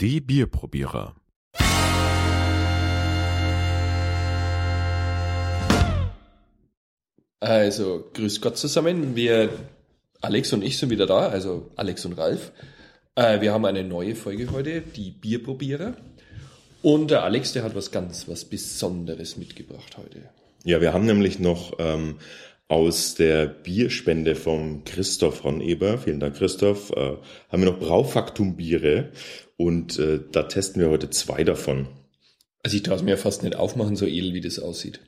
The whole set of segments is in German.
Die Bierprobierer. Also, grüß Gott zusammen. Wir, Alex und ich sind wieder da, also Alex und Ralf. Äh, wir haben eine neue Folge heute, die Bierprobierer. Und der Alex, der hat was ganz, was Besonderes mitgebracht heute. Ja, wir haben nämlich noch ähm, aus der Bierspende vom Christoph Ronneber, vielen Dank Christoph, äh, haben wir noch Braufaktum-Biere und äh, da testen wir heute zwei davon. Also ich es mir ja fast nicht aufmachen, so edel wie das aussieht.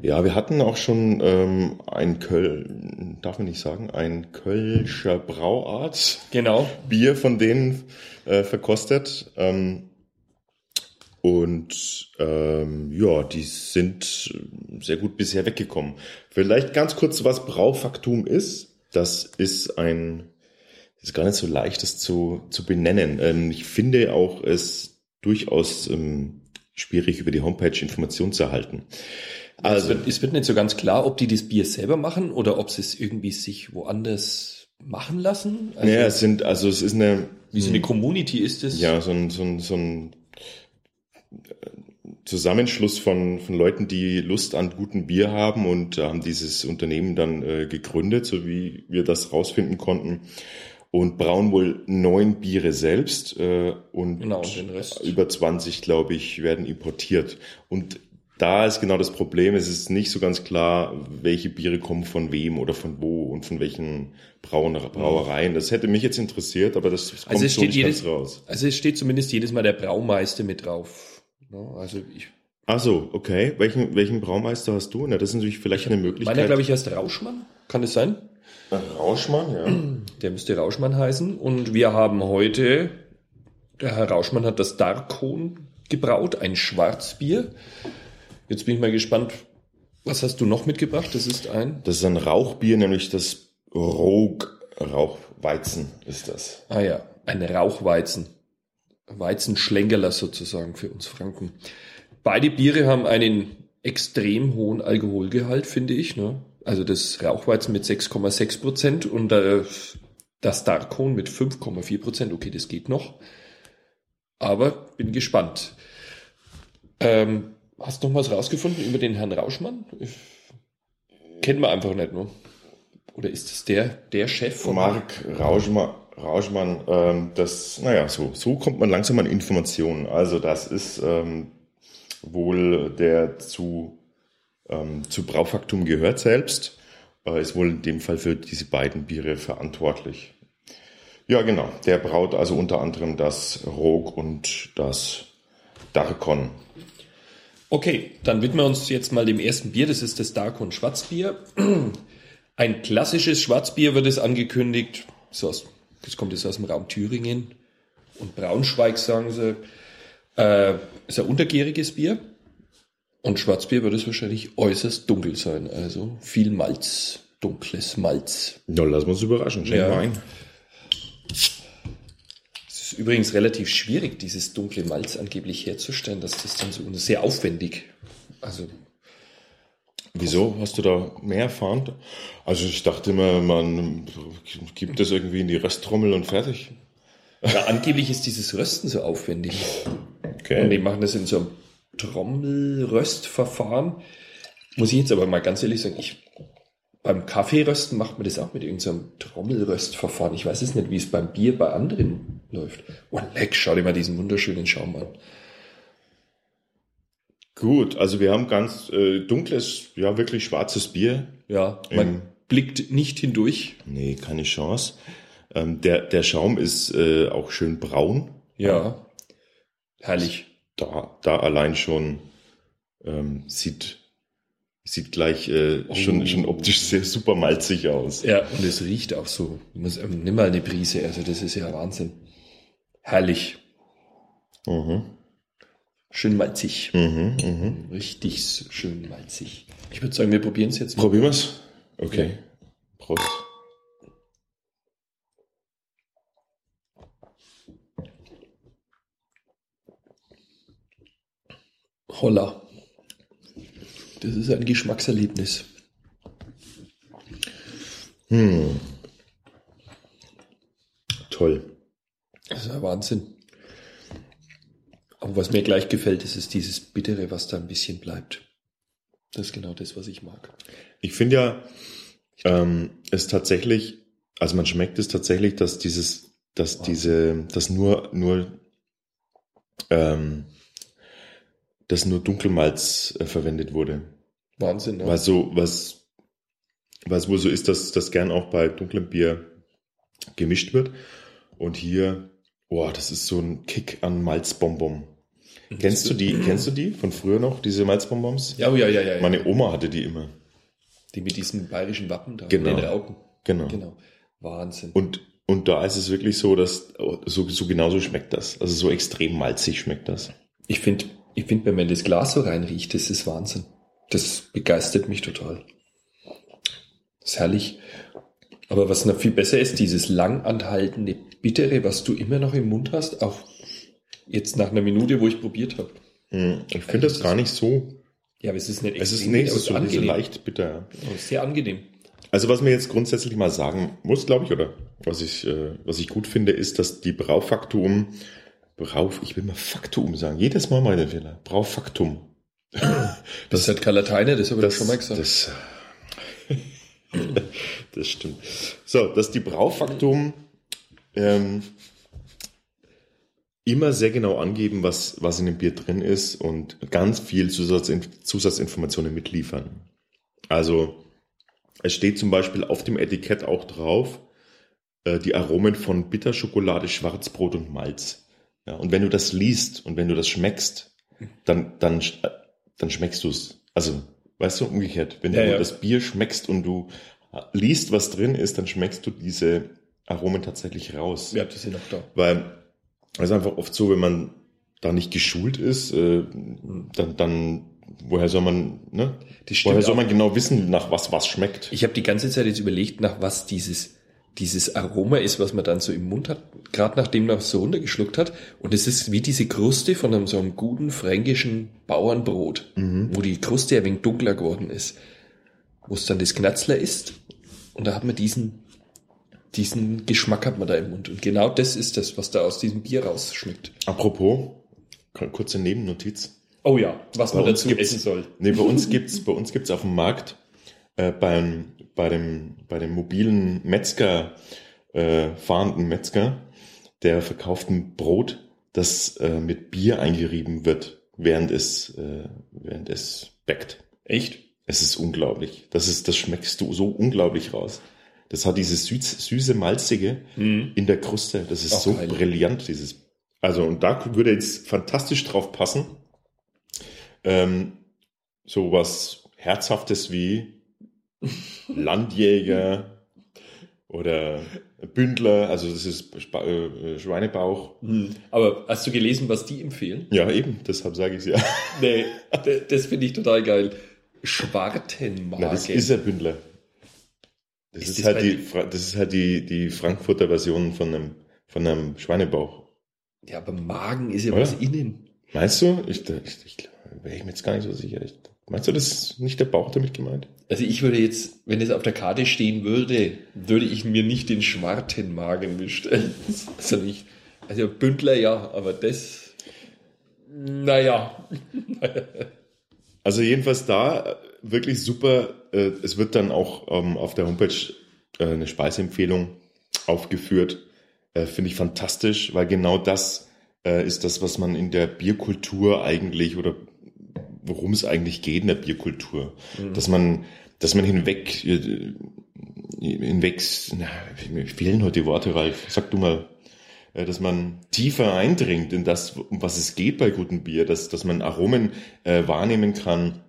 Ja, wir hatten auch schon ähm, ein Köl, darf man nicht sagen, ein Kölscher Brauart Genau. Bier von denen äh, verkostet. Ähm, und ähm, ja, die sind sehr gut bisher weggekommen. Vielleicht ganz kurz, was Braufaktum ist. Das ist ein, ist gar nicht so leicht, das zu, zu benennen. Ähm, ich finde auch es durchaus ähm, schwierig, über die Homepage Informationen zu erhalten. Also, es, wird, es wird nicht so ganz klar, ob die das Bier selber machen oder ob sie es irgendwie sich woanders machen lassen. Also, ja, es sind, also es ist eine, wie so eine Community ist es. ja, so ein, so ein, so ein Zusammenschluss von, von Leuten, die Lust an gutem Bier haben und haben dieses Unternehmen dann äh, gegründet, so wie wir das rausfinden konnten. Und brauen wohl neun Biere selbst äh, und Genau, über 20, glaube ich, werden importiert. Und da ist genau das Problem, es ist nicht so ganz klar, welche Biere kommen von wem oder von wo und von welchen Brauen, Brauereien. Das hätte mich jetzt interessiert, aber das kommt Also es so steht nicht jedes, ganz raus. also es steht zumindest jedes Mal der Braumeister mit drauf. Ja, Also ich Ach so, okay. Welchen, welchen Braumeister hast du? Na, das ist natürlich vielleicht eine Möglichkeit. meine, glaube ich, heißt Rauschmann. Kann es sein? Rauschmann, ja. Der müsste Rauschmann heißen. Und wir haben heute, der Herr Rauschmann hat das Darkon gebraut, ein Schwarzbier. Jetzt bin ich mal gespannt, was hast du noch mitgebracht? Das ist ein, Das ist ein Rauchbier, nämlich das Rogue Rauchweizen ist das. ah ja, ein Rauchweizen. Weizenschlängerler sozusagen für uns Franken. Beide Biere haben einen extrem hohen Alkoholgehalt, finde ich. Ne? Also das Rauchweizen mit 6,6 Prozent und äh, das Darkon mit 5,4 Prozent. Okay, das geht noch. Aber bin gespannt. Ähm, hast du noch was rausgefunden über den Herrn Rauschmann? Ich, kennen wir einfach nicht nur. Oder ist es der, der Chef von Mark Rauschmann, Rauschmann ähm, das, naja, so, so kommt man langsam an Informationen. Also das ist ähm, wohl der zu, ähm, zu Braufaktum gehört selbst, äh, ist wohl in dem Fall für diese beiden Biere verantwortlich. Ja, genau. Der braut also unter anderem das Rogue und das Darkon. Okay, dann widmen wir uns jetzt mal dem ersten Bier. Das ist das Darkon Schwarzbier. Ein klassisches Schwarzbier wird es angekündigt. Das kommt jetzt aus dem Raum Thüringen und Braunschweig, sagen sie. Äh, ist ein untergäriges Bier. Und Schwarzbier wird es wahrscheinlich äußerst dunkel sein. Also viel Malz, dunkles Malz. Ja, lassen wir uns überraschen. Schenk Ja. mal ein. Es ist übrigens relativ schwierig, dieses dunkle Malz angeblich herzustellen. Das ist dann so sehr aufwendig. Also Wieso? Hast du da mehr erfahren? Also ich dachte immer, man gibt das irgendwie in die Rösttrommel und fertig. Ja, angeblich ist dieses Rösten so aufwendig. Und die machen das in so einem Trommelröstverfahren. Muss ich jetzt aber mal ganz ehrlich sagen, ich, beim Kaffeerösten macht man das auch mit irgendeinem Trommelröstverfahren. Ich weiß es nicht, wie es beim Bier bei anderen läuft. Oh, leck, schau dir mal diesen wunderschönen Schaum an. Gut, also wir haben ganz äh, dunkles, ja wirklich schwarzes Bier. Ja, man Ähm. blickt nicht hindurch. Nee, keine Chance. Ähm, der, der Schaum ist äh, auch schön braun. Ja, herrlich. Da, da allein schon ähm, sieht, sieht gleich äh, schon, Oh. schon optisch sehr super malzig aus. Ja, und es riecht auch so. Muss, ähm, nimm mal eine Prise, also das ist ja Wahnsinn. Herrlich. Mhm. Schön malzig. Mhm, mhm. Richtig schön malzig. Ich würde sagen, wir probieren es jetzt mal. Probieren wir's? Okay. Prost. Holla. Das ist ein Geschmackserlebnis. Toll. Das ist ja Wahnsinn. Aber was mir gleich gefällt, ist es dieses Bittere, was da ein bisschen bleibt. Das ist genau das, was ich mag. Ich finde ja, ähm, es tatsächlich, also man schmeckt es tatsächlich, dass dieses, dass Oh. diese, dass nur, nur, ähm, dass nur Dunkelmalz äh, verwendet wurde. Wahnsinn, ne? Weil so, was, was wohl so ist, dass das gern auch bei dunklem Bier gemischt wird. Und hier, boah, das ist so ein Kick an Malzbonbon. Kennst du die, kennst du die von früher noch, diese Malzbonbons? Ja, oh, ja, ja, ja. ja. Meine Oma hatte die immer. Die mit diesem bayerischen Wappen da, Genau. den Raupen. Genau. Genau. Wahnsinn. Und, und da ist es wirklich so, dass so, so genauso schmeckt das. Also so extrem malzig schmeckt das. Ich finde, ich find, wenn man das Glas so reinriecht, das ist Wahnsinn. Das begeistert mich total. Das ist herrlich. Aber was noch viel besser ist, dieses lang anhaltende Bittere, was du immer noch im Mund hast, auch jetzt nach einer Minute, wo ich probiert habe. Hm, Ich finde das gar nicht so. Ja, aber es ist nicht Es ist, nee, es ist so bisschen leicht bitter. ja. Sehr angenehm. Also was mir jetzt grundsätzlich mal sagen muss, glaube ich, oder was ich, äh, was ich gut finde, ist, dass die Braufaktum, Brau, ich will mal Faktum sagen, jedes Mal meine Fehler, Braufaktum. Das hat Karl Lateiner, das habe ich Das, schon mal gesagt. das, das stimmt. So, dass die Braufaktum ähm, immer sehr genau angeben, was, was in dem Bier drin ist und ganz viel Zusatzinf Zusatzinformationen mitliefern. Also es steht zum Beispiel auf dem Etikett auch drauf, äh, die Aromen von Bitterschokolade, Schwarzbrot und Malz. Ja, und wenn du das liest und wenn du das schmeckst, dann, dann, dann schmeckst du es. Also, weißt du, umgekehrt. Wenn Ja, du ja. das Bier schmeckst und du liest, was drin ist, dann schmeckst du diese Aromen tatsächlich raus. Ja, die sind noch da. Weil es ist einfach oft so, wenn man da nicht geschult ist, äh, dann, dann woher soll man, ne? Woher soll auch. man genau wissen, nach was was schmeckt? Ich habe die ganze Zeit jetzt überlegt, nach was dieses, dieses Aroma ist, was man dann so im Mund hat, gerade nachdem man es so runtergeschluckt hat. Und es ist wie diese Kruste von einem so einem guten fränkischen Bauernbrot, wo die Kruste ein wenig dunkler geworden ist, wo es dann das Knatzler ist. Und da hat man diesen, diesen Geschmack hat man da im Mund. Und genau das ist das, was da aus diesem Bier rausschmeckt. Apropos, kurze Nebennotiz. Oh ja, was Bei man dazu essen soll. Nee, bei uns gibt's, bei uns gibt's auf dem Markt äh, beim, bei dem, bei dem mobilen Metzger, äh, fahrenden Metzger, der verkauft ein Brot, das äh, mit Bier eingerieben wird, während es, äh, während es backt. Echt? Es ist unglaublich. Das ist, das schmeckst du so unglaublich raus. Das hat dieses süß, süße, malzige in der Kruste. Das ist Auch so geil. brillant, dieses. Also, und da würde jetzt fantastisch drauf passen. Ähm, so was Herzhaftes wie Landjäger oder Bündler, also das ist äh, Schweinebauch. Aber hast du gelesen, was die empfehlen? Ja, eben, deshalb sage ich es ja. Nee, das finde ich total geil. Schwartenmarke. Na, das ist ein Bündler. Das Ist ist, das halt die, das ist halt die, die Frankfurter Version von einem, von einem Schweinebauch. ja, aber Magen ist ja Oder? was innen. Meinst du? Ich, ich, ich wäre ich mir jetzt gar nicht so sicher. Ich, meinst du, das ist nicht der Bauch damit gemeint? Also ich würde jetzt, wenn es auf der Karte stehen würde, würde ich mir nicht den Schwartenmagen bestellen. Also nicht. Also Bündler ja, aber das, naja. Also jedenfalls da äh, wirklich super. Äh, es wird dann auch ähm, auf der Homepage äh, eine Speiseempfehlung aufgeführt. Finde ich fantastisch, weil genau das ist das, was man in der Bierkultur eigentlich oder worum es eigentlich geht in der Bierkultur. Dass man, dass man hinweg, äh, hinweg, na, mir fehlen heute die Worte, Ralf. Sag du mal, äh, dass man tiefer eindringt in das, um was es geht bei gutem Bier, dass, dass man Aromen äh, wahrnehmen kann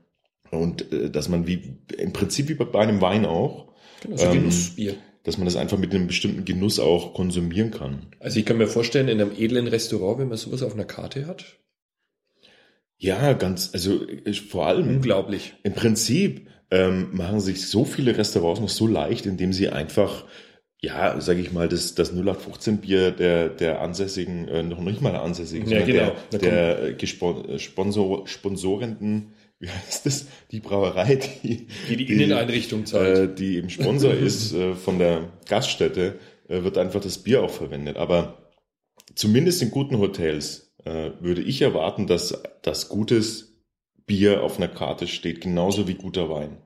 und äh, dass man wie im Prinzip wie bei einem Wein auch, Genau, so Ähm, Genussbier. dass man das einfach mit einem bestimmten Genuss auch konsumieren kann. Also ich kann mir vorstellen, in einem edlen Restaurant, wenn man sowas auf einer Karte hat, Ja, ganz, also äh, vor allem unglaublich. im Prinzip ähm, machen sich so viele Restaurants noch so leicht, indem sie einfach ja, sage ich mal, das, das 0815 Bier der, der ansässigen, äh, noch nicht mal der ansässigen, Ja, genau. Der, der äh, gespon äh, Sponsor, sponsorenden, wie heißt das, die Brauerei, die, Die die Inneneinrichtung zahlt. äh, die eben Sponsor ist äh, von der Gaststätte, äh, wird einfach das Bier auch verwendet. Aber zumindest in guten Hotels, äh, würde ich erwarten, dass das gutes Bier auf einer Karte steht, genauso wie guter Wein.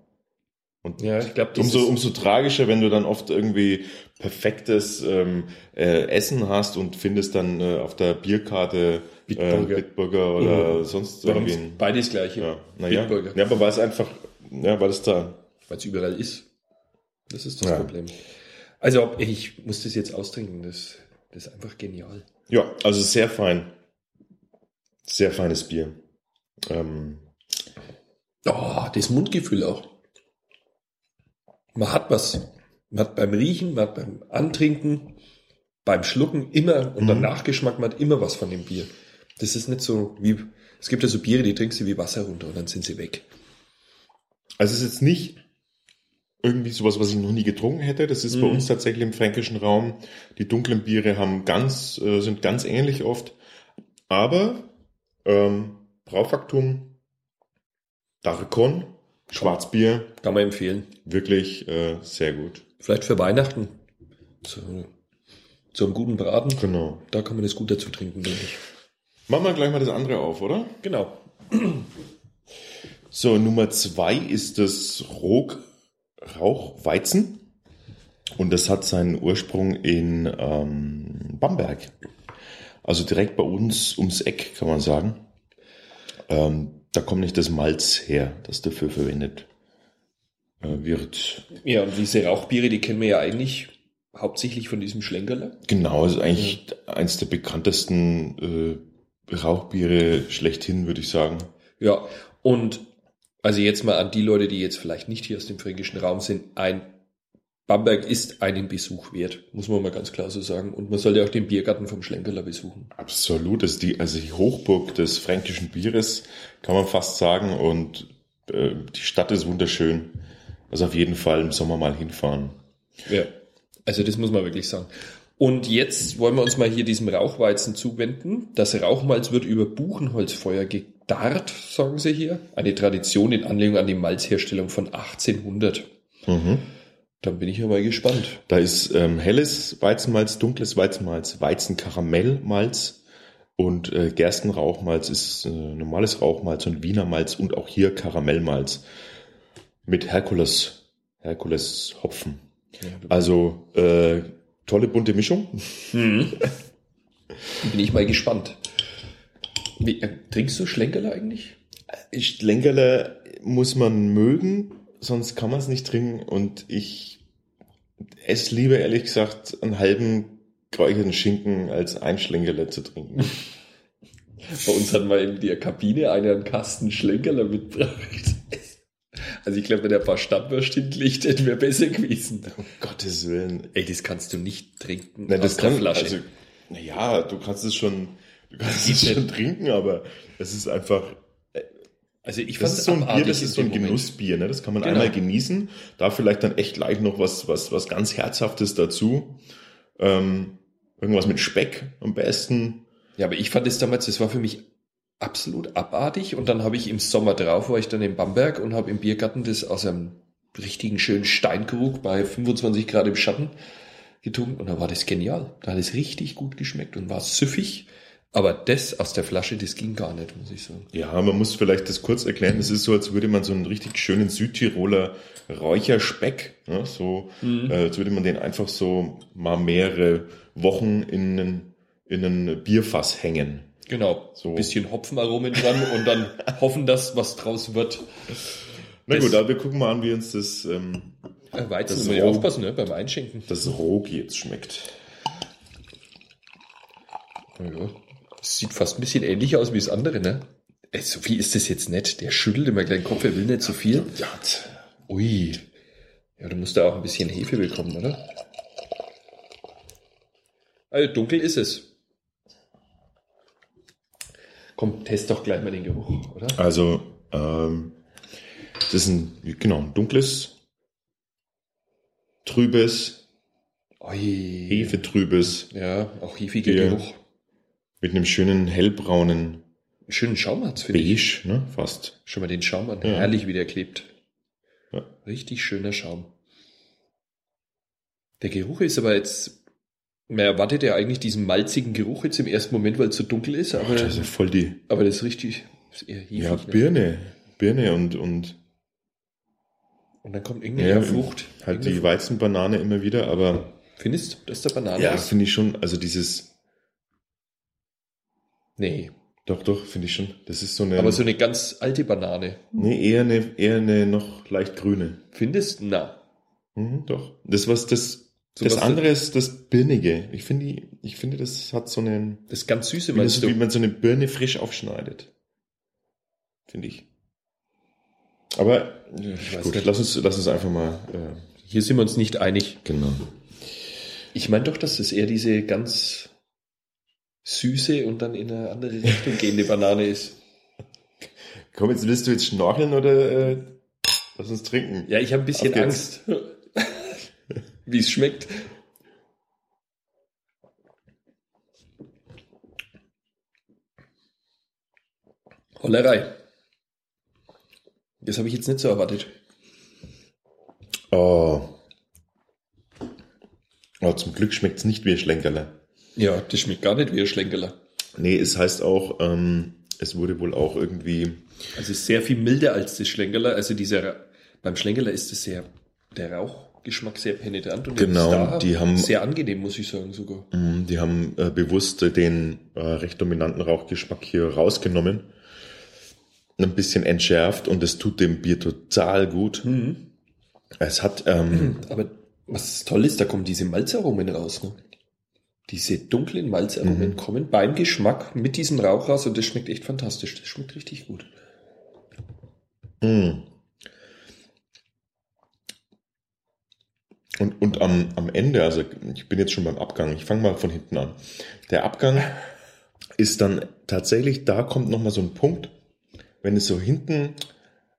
Und Ja, ich glaube, umso, umso tragischer, wenn du dann oft irgendwie perfektes ähm, äh, Essen hast und findest dann äh, auf der Bierkarte Bitburger. äh, Bitburger oder Mhm. sonst bei irgendwie. ein- beides gleiche. Ja, naja. Bitburger. Ja, aber weil es einfach, ja, weil es da. Weil es überall ist. Das ist das Ja. Problem. Also ich muss das jetzt austrinken. Das, das ist einfach genial. Ja, also sehr fein. Sehr feines Bier. Ähm, Oh, das Mundgefühl auch. Man hat was. Man hat beim Riechen, man hat beim Antrinken, beim Schlucken immer und beim Mhm. Nachgeschmack, man hat immer was von dem Bier. Das ist nicht so wie, es gibt ja so Biere, die trinkst du wie Wasser runter und dann sind sie weg. Also es ist jetzt nicht irgendwie sowas, was ich noch nie getrunken hätte. Das ist bei Mhm. uns tatsächlich im fränkischen Raum. Die dunklen Biere haben ganz, äh, sind ganz ähnlich oft. Aber ähm, Braufaktum, Darkon, Schwarzbier, Kann man empfehlen. wirklich äh, sehr gut. Vielleicht für Weihnachten. So, so einen guten Braten. Genau. Da kann man das gut dazu trinken, denke ich. Machen wir gleich mal das andere auf, oder? Genau. So, Nummer zwei ist das Rog Rauchweizen. Und das hat seinen Ursprung in ähm, Bamberg. Also direkt bei uns ums Eck, kann man sagen. Ähm, da kommt nicht das Malz her, das dafür verwendet äh, wird. Ja, und diese Rauchbiere, die kennen wir ja eigentlich hauptsächlich von diesem Schlenkerler. Genau, ist eigentlich eins der bekanntesten äh, Rauchbiere schlechthin, würde ich sagen. Ja, und also jetzt mal an die Leute, die jetzt vielleicht nicht hier aus dem fränkischen Raum sind, ein Bamberg ist einen Besuch wert, muss man mal ganz klar so sagen. Und man sollte auch den Biergarten vom Schlenkerler besuchen. Absolut, das ist die, also die Hochburg des fränkischen Bieres, kann man fast sagen. Und äh, die Stadt ist wunderschön. Also auf jeden Fall im Sommer mal hinfahren. Ja, also das muss man wirklich sagen. Und jetzt wollen wir uns mal hier diesem Rauchweizen zuwenden. Das Rauchmalz wird über Buchenholzfeuer gedarrt, sagen sie hier. Eine Tradition in Anlehnung an die Malzherstellung von 1800. Mhm. Dann bin ich ja mal gespannt. Da ist ähm, helles Weizenmalz, dunkles Weizenmalz, Weizenkaramellmalz und äh, Gerstenrauchmalz ist äh, normales Rauchmalz und Wiener Malz und auch hier Karamellmalz mit Herkules, Herkules Hopfen. Also äh, tolle bunte Mischung. Bin ich mal gespannt. Wie, äh, trinkst du Schlenkerler eigentlich? Schlenkerle muss man mögen, sonst kann man es nicht trinken. Und ich esse lieber, ehrlich gesagt, einen halben geräucherten Schinken, als ein Schlenkerle zu trinken. Bei uns hat mal in der Kabine einer einen Kasten Schlenkerler mitgebracht. Also ich glaube, wenn er ein paar Stammbürste hingelegt hätte, wäre besser gewesen. um Gottes Willen. Ey, das kannst du nicht trinken Nein, das kann, Flasche. also, naja, du kannst es schon, du kannst es schon trinken, aber es ist einfach, Also ich das fand ist so ein Bier, das ist so ein. Genussbier, ne? Das kann man Genau. einmal genießen, da vielleicht dann echt gleich noch was, was, was ganz Herzhaftes dazu. Ähm, irgendwas mit Speck am besten. Ja, aber ich fand es damals, das war für mich absolut abartig. Und dann habe ich im Sommer drauf, war ich dann in Bamberg und habe im Biergarten das aus einem richtigen schönen Steinkrug bei 25 Grad im Schatten getrunken. Und da war das genial. Da hat es richtig gut geschmeckt und war süffig. Aber das aus der Flasche, das ging gar nicht, muss ich sagen. Ja, man muss vielleicht das kurz erklären. Es ist so, als würde man so einen richtig schönen Südtiroler Räucherspeck, ne, so, äh, als würde man den einfach so mal mehrere Wochen in einen, in ein Bierfass hängen. Genau. So. Ein bisschen Hopfenaromen dran und dann hoffen, dass was draus wird. Na Das- gut, aber wir gucken mal an, wie uns das, ähm, Äh, Weizen, Das Roh- aufpassen, ne, beim Einschenken. das Rogi jetzt schmeckt. Ja, das sieht fast ein bisschen ähnlich aus wie das andere, ne? Ey, so viel ist das jetzt nicht. Der schüttelt immer gleich den Kopf, er will nicht so viel. Ja, Ui. Ja, du musst da auch ein bisschen Hefe bekommen, oder? Also dunkel ist es. Komm, test doch gleich mal den Geruch, oder? also, ähm, das ist ein, genau, ein dunkles, trübes, Ui. hefetrübes, Ja, auch hefiger. Geruch. Mit einem schönen hellbraunen Schönen Schaum hat's, ich. Beige, ne, fast. Schon mal den Schaum an. Ja. Herrlich, wie der klebt. Ja. Richtig schöner Schaum. Der Geruch ist aber jetzt Man erwartet ja eigentlich diesen malzigen Geruch jetzt im ersten Moment, weil es so dunkel ist, aber, Das ist ja voll die, aber das ist richtig, ist eher hefig. ja, ne? Birne. Birne und, und Und dann kommt irgendeine Ja, Frucht. halt die Irgendeine Weizenbanane immer wieder, aber. Findest du, dass der Banane ja, ist? finde ich schon, also dieses, Nee. doch, doch, finde ich schon. Das ist so eine, Aber so eine ganz alte Banane. nee, eher eine, eher eine noch leicht grüne. Findest? Na. Mhm, doch. Das, was das, So das was- andere ist das Birnige. Ich finde, ich finde, das hat so einen, Das ganz Süße wie, meinst das, wie du? man so eine Birne frisch aufschneidet. Finde ich. Aber, weiß gut, nicht. lass uns, lass uns einfach mal, äh, Hier sind wir uns nicht einig. genau. Ich meine doch, dass das eher diese ganz süße und dann in eine andere Richtung gehende Banane ist. Komm, jetzt willst du jetzt schnorcheln oder, äh, lass uns trinken. Ja, ich habe ein bisschen. Angst, wie es schmeckt. Hollerei. Das habe ich jetzt nicht so erwartet. Oh. Oh, zum Glück schmeckt es nicht wie ein Schlenkerler. Ja, das schmeckt gar nicht wie ein Schlenkerler. Nee, es heißt auch, ähm, es wurde wohl auch irgendwie, Also es ist sehr viel milder als das Schlenkerler. Also dieser beim Schlenkerler ist es sehr der Rauchgeschmack sehr penetrant und Genau, da die haben- sehr angenehm, muss ich sagen sogar. mh, die haben äh, bewusst den äh, recht dominanten Rauchgeschmack hier rausgenommen, ein bisschen entschärft und es tut dem Bier total gut. Es hat, ähm, Aber was toll ist, da kommen diese Malzaromen raus. Ne? Diese dunklen Malzaromen Mhm. kommen beim Geschmack mit diesem Rauch raus und das schmeckt echt fantastisch. Das schmeckt richtig gut. mh. Und, und am, am Ende, also ich bin jetzt schon beim Abgang, ich fange mal von hinten an. Der Abgang ist dann tatsächlich, da kommt nochmal so ein Punkt, wenn es so hinten,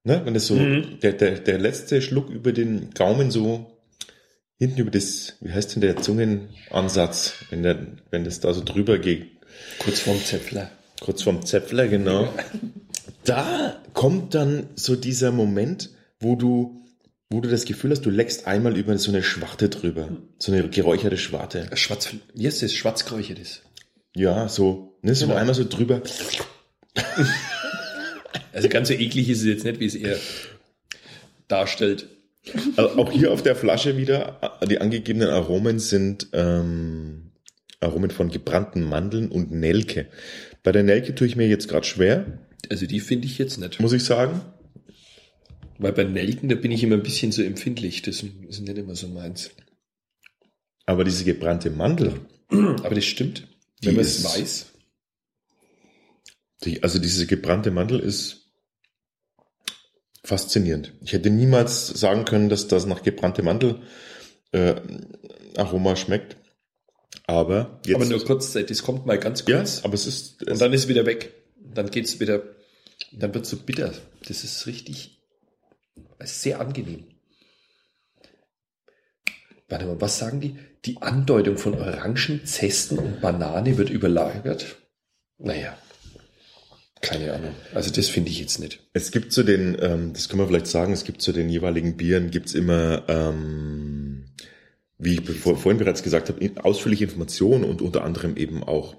ne, wenn es so, Mhm. der, der, der letzte Schluck über den Gaumen so hinten über das, wie heißt denn der Zungenansatz, wenn, der, wenn das da so drüber geht, Kurz vorm Zäpfler. kurz vorm Zäpfler, genau. Da kommt dann so dieser Moment, wo du, wo du das Gefühl hast, du leckst einmal über so eine Schwarte drüber. So eine geräucherte Schwarte. Schwarz, wie ist das? Schwarzkräuchertes. Ja, so, ne, so Genau. einmal so drüber. Also ganz so eklig ist es jetzt nicht, wie es eher darstellt. Also auch hier auf der Flasche wieder, die angegebenen Aromen sind ähm, Aromen von gebrannten Mandeln und Nelke. Bei der Nelke tue ich mir jetzt gerade schwer, Also die finde ich jetzt nicht. muss ich sagen. Weil bei Nelken, da bin ich immer ein bisschen so empfindlich. Das ist nicht immer so meins. Aber diese gebrannte Mandel, Aber das stimmt. Die Wenn man es weiß. die, also diese gebrannte Mandel ist faszinierend. Ich hätte niemals sagen können, dass das nach gebrannte Mandel äh, Aroma schmeckt. Aber jetzt, Aber nur kurzzeitig. Das kommt mal ganz ja, kurz. aber es ist, es, Und dann ist es wieder weg. Dann geht es wieder. Dann wird es so bitter. Das ist richtig. Sehr angenehm. Warte mal, was sagen die? Die Andeutung von Orangen, Zesten und Banane wird überlagert? Naja. Keine Ahnung. Also das finde ich jetzt nicht. Es gibt zu den, ähm, das können wir vielleicht sagen, es gibt zu den jeweiligen Bieren gibt's immer, ähm, wie ich bevor, vorhin bereits gesagt habe, ausführliche Informationen und unter anderem eben auch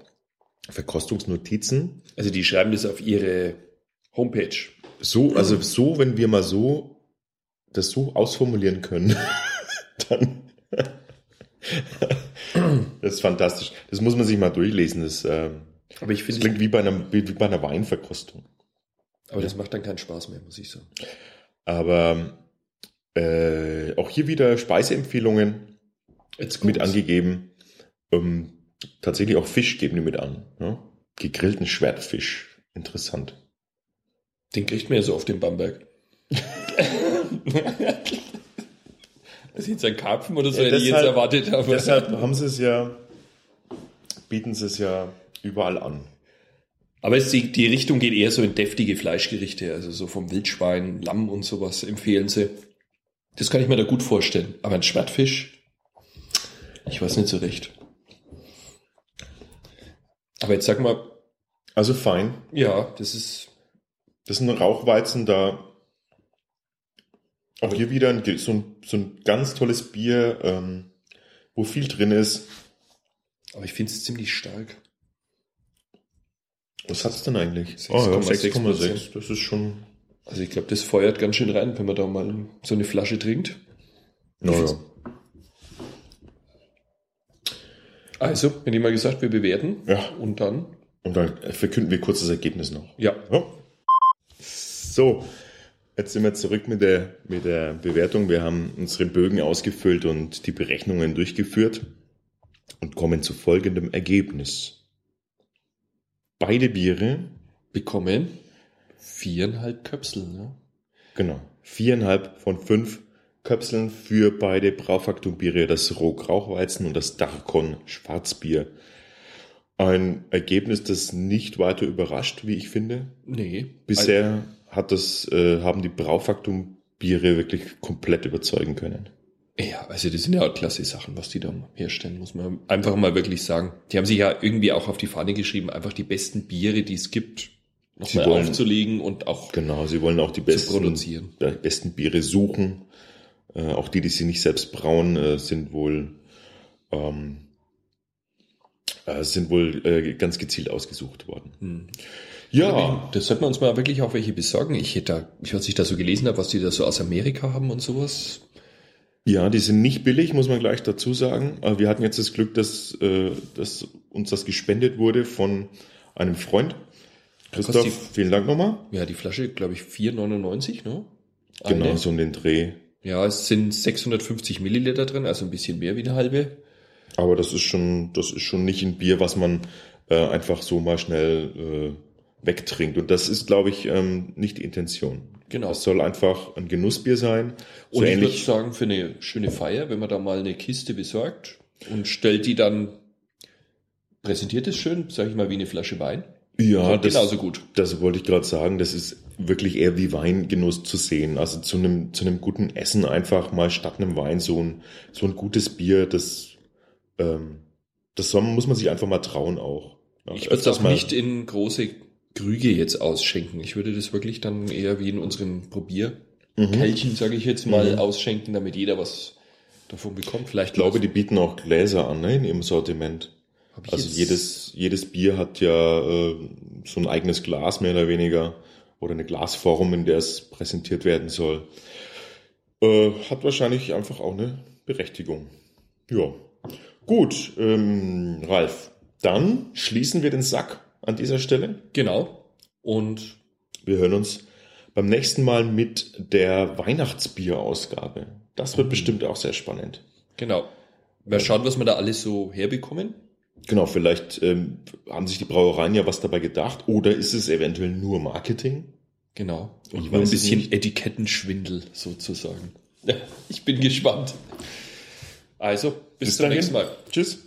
Verkostungsnotizen. Also die schreiben das auf ihre Homepage. So, also so, wenn wir mal so das so ausformulieren können, dann das ist fantastisch. Das muss man sich mal durchlesen. Das, ähm, Aber ich finde, klingt wie bei, einer, wie bei einer Weinverkostung. aber das macht dann keinen Spaß mehr, muss ich sagen. Aber äh, auch hier wieder Speiseempfehlungen mit angegeben. Ähm, tatsächlich auch Fisch geben die mit an. Ja? Gegrillten Schwertfisch. Interessant. Den kriegt man ja so auf dem Bamberg. Das ist jetzt ein Karpfen oder so, Ja, hätte ich jetzt deshalb- erwartet. Aber Deshalb haben sie es ja, bieten sie es ja überall an. Aber die, die Richtung geht eher so in deftige Fleischgerichte, also so vom Wildschwein, Lamm und sowas empfehlen sie. Das kann ich mir da gut vorstellen. Aber ein Schwertfisch, ich weiß nicht so recht. Aber jetzt sag mal, Also fein. ja, das ist, Das ist ein Rauchweizen da. Auch hier wieder ein, so, ein, so ein ganz tolles Bier, ähm, wo viel drin ist. Aber ich finde es ziemlich stark. Was hat's denn eigentlich? 6,6%. Oh, ja, 6,6. Das ist schon. Also ich glaube, das feuert ganz schön rein, wenn man da mal so eine Flasche trinkt. Naja. Also, wenn ich mal gesagt, wir bewerten. Ja. Und dann? Und dann verkünden wir kurz das Ergebnis noch. Ja. Ja. So, jetzt sind wir zurück mit der, mit der Bewertung. Wir haben unsere Bögen ausgefüllt und die Berechnungen durchgeführt und kommen zu folgendem Ergebnis. Beide Biere, Bekommen viereinhalb Köpsel, ne? genau, viereinhalb von fünf Köpseln für beide Braufaktumbiere, das Roh-Grauchweizen und das Darkon Schwarzbier. Ein Ergebnis, das nicht weiter überrascht, wie ich finde. Nee. Bisher hat das, äh, haben die Braufaktum-Biere wirklich komplett überzeugen können. Ja, also das sind ja auch klasse Sachen, was die da herstellen, muss man einfach mal wirklich sagen. Die haben sich ja irgendwie auch auf die Fahne geschrieben, einfach die besten Biere, die es gibt, nochmal aufzulegen und auch Genau, sie wollen auch die besten, produzieren. die besten Biere suchen. Äh, auch die, die sie nicht selbst brauen, äh, sind wohl, ähm, äh, sind wohl äh, ganz gezielt ausgesucht worden. Hm. Ja, Das sollten wir uns mal wirklich auch welche besorgen. Ich hätte da, ich, was ich da so gelesen habe, was die da so aus Amerika haben und sowas. Ja, die sind nicht billig, muss man gleich dazu sagen. Wir hatten jetzt das Glück, dass, äh, dass uns das gespendet wurde von einem Freund. Christoph, die- vielen Dank nochmal. Ja, die Flasche, glaube ich, 4,99, ne? Genau, Eine. so um den Dreh. Ja, es sind 650 Milliliter drin, also ein bisschen mehr wie eine halbe. Aber das ist schon, das ist schon nicht ein Bier, was man äh, einfach so mal schnell äh, wegtrinkt. Und das ist, glaube ich, ähm, nicht die Intention. Genau. Es soll einfach ein Genussbier sein. So Und ich würde sagen, für eine schöne Feier, wenn man da mal eine Kiste besorgt und stellt die dann, präsentiert es schön, sage ich mal, wie eine Flasche Wein. Ja, das, genauso gut. das wollte ich gerade sagen. Das ist wirklich eher wie Weingenuss zu sehen. Also zu einem, zu einem guten Essen einfach mal statt einem Wein so ein, so ein gutes Bier, das, ähm, das soll, muss man sich einfach mal trauen auch. Ja, Ich würde öfters auch nicht in große Krüge jetzt ausschenken. Ich würde das wirklich dann eher wie in unseren Probierkälchen, Mhm. sage ich jetzt mal, Mhm. ausschenken, damit jeder was davon bekommt. Vielleicht Ich glaube, die bieten auch Gläser an ne, in ihrem Sortiment. Also jedes, jedes Bier hat ja äh, so ein eigenes Glas mehr oder weniger oder eine Glasform, in der es präsentiert werden soll. Äh, hat wahrscheinlich einfach auch eine Berechtigung. Ja. Gut, ähm, Ralf, dann schließen wir den Sack an dieser Stelle. Genau. Und Wir hören uns beim nächsten Mal mit der Weihnachtsbierausgabe. Das wird bestimmt auch sehr spannend. genau. Mal schauen, was wir da alles so herbekommen. Genau, vielleicht ähm, haben sich die Brauereien ja was dabei gedacht oder ist es eventuell nur Marketing? Genau. Und ein bisschen. Etikettenschwindel sozusagen. Ich bin gespannt. Also, bis, zum dahin. nächsten Mal. Tschüss.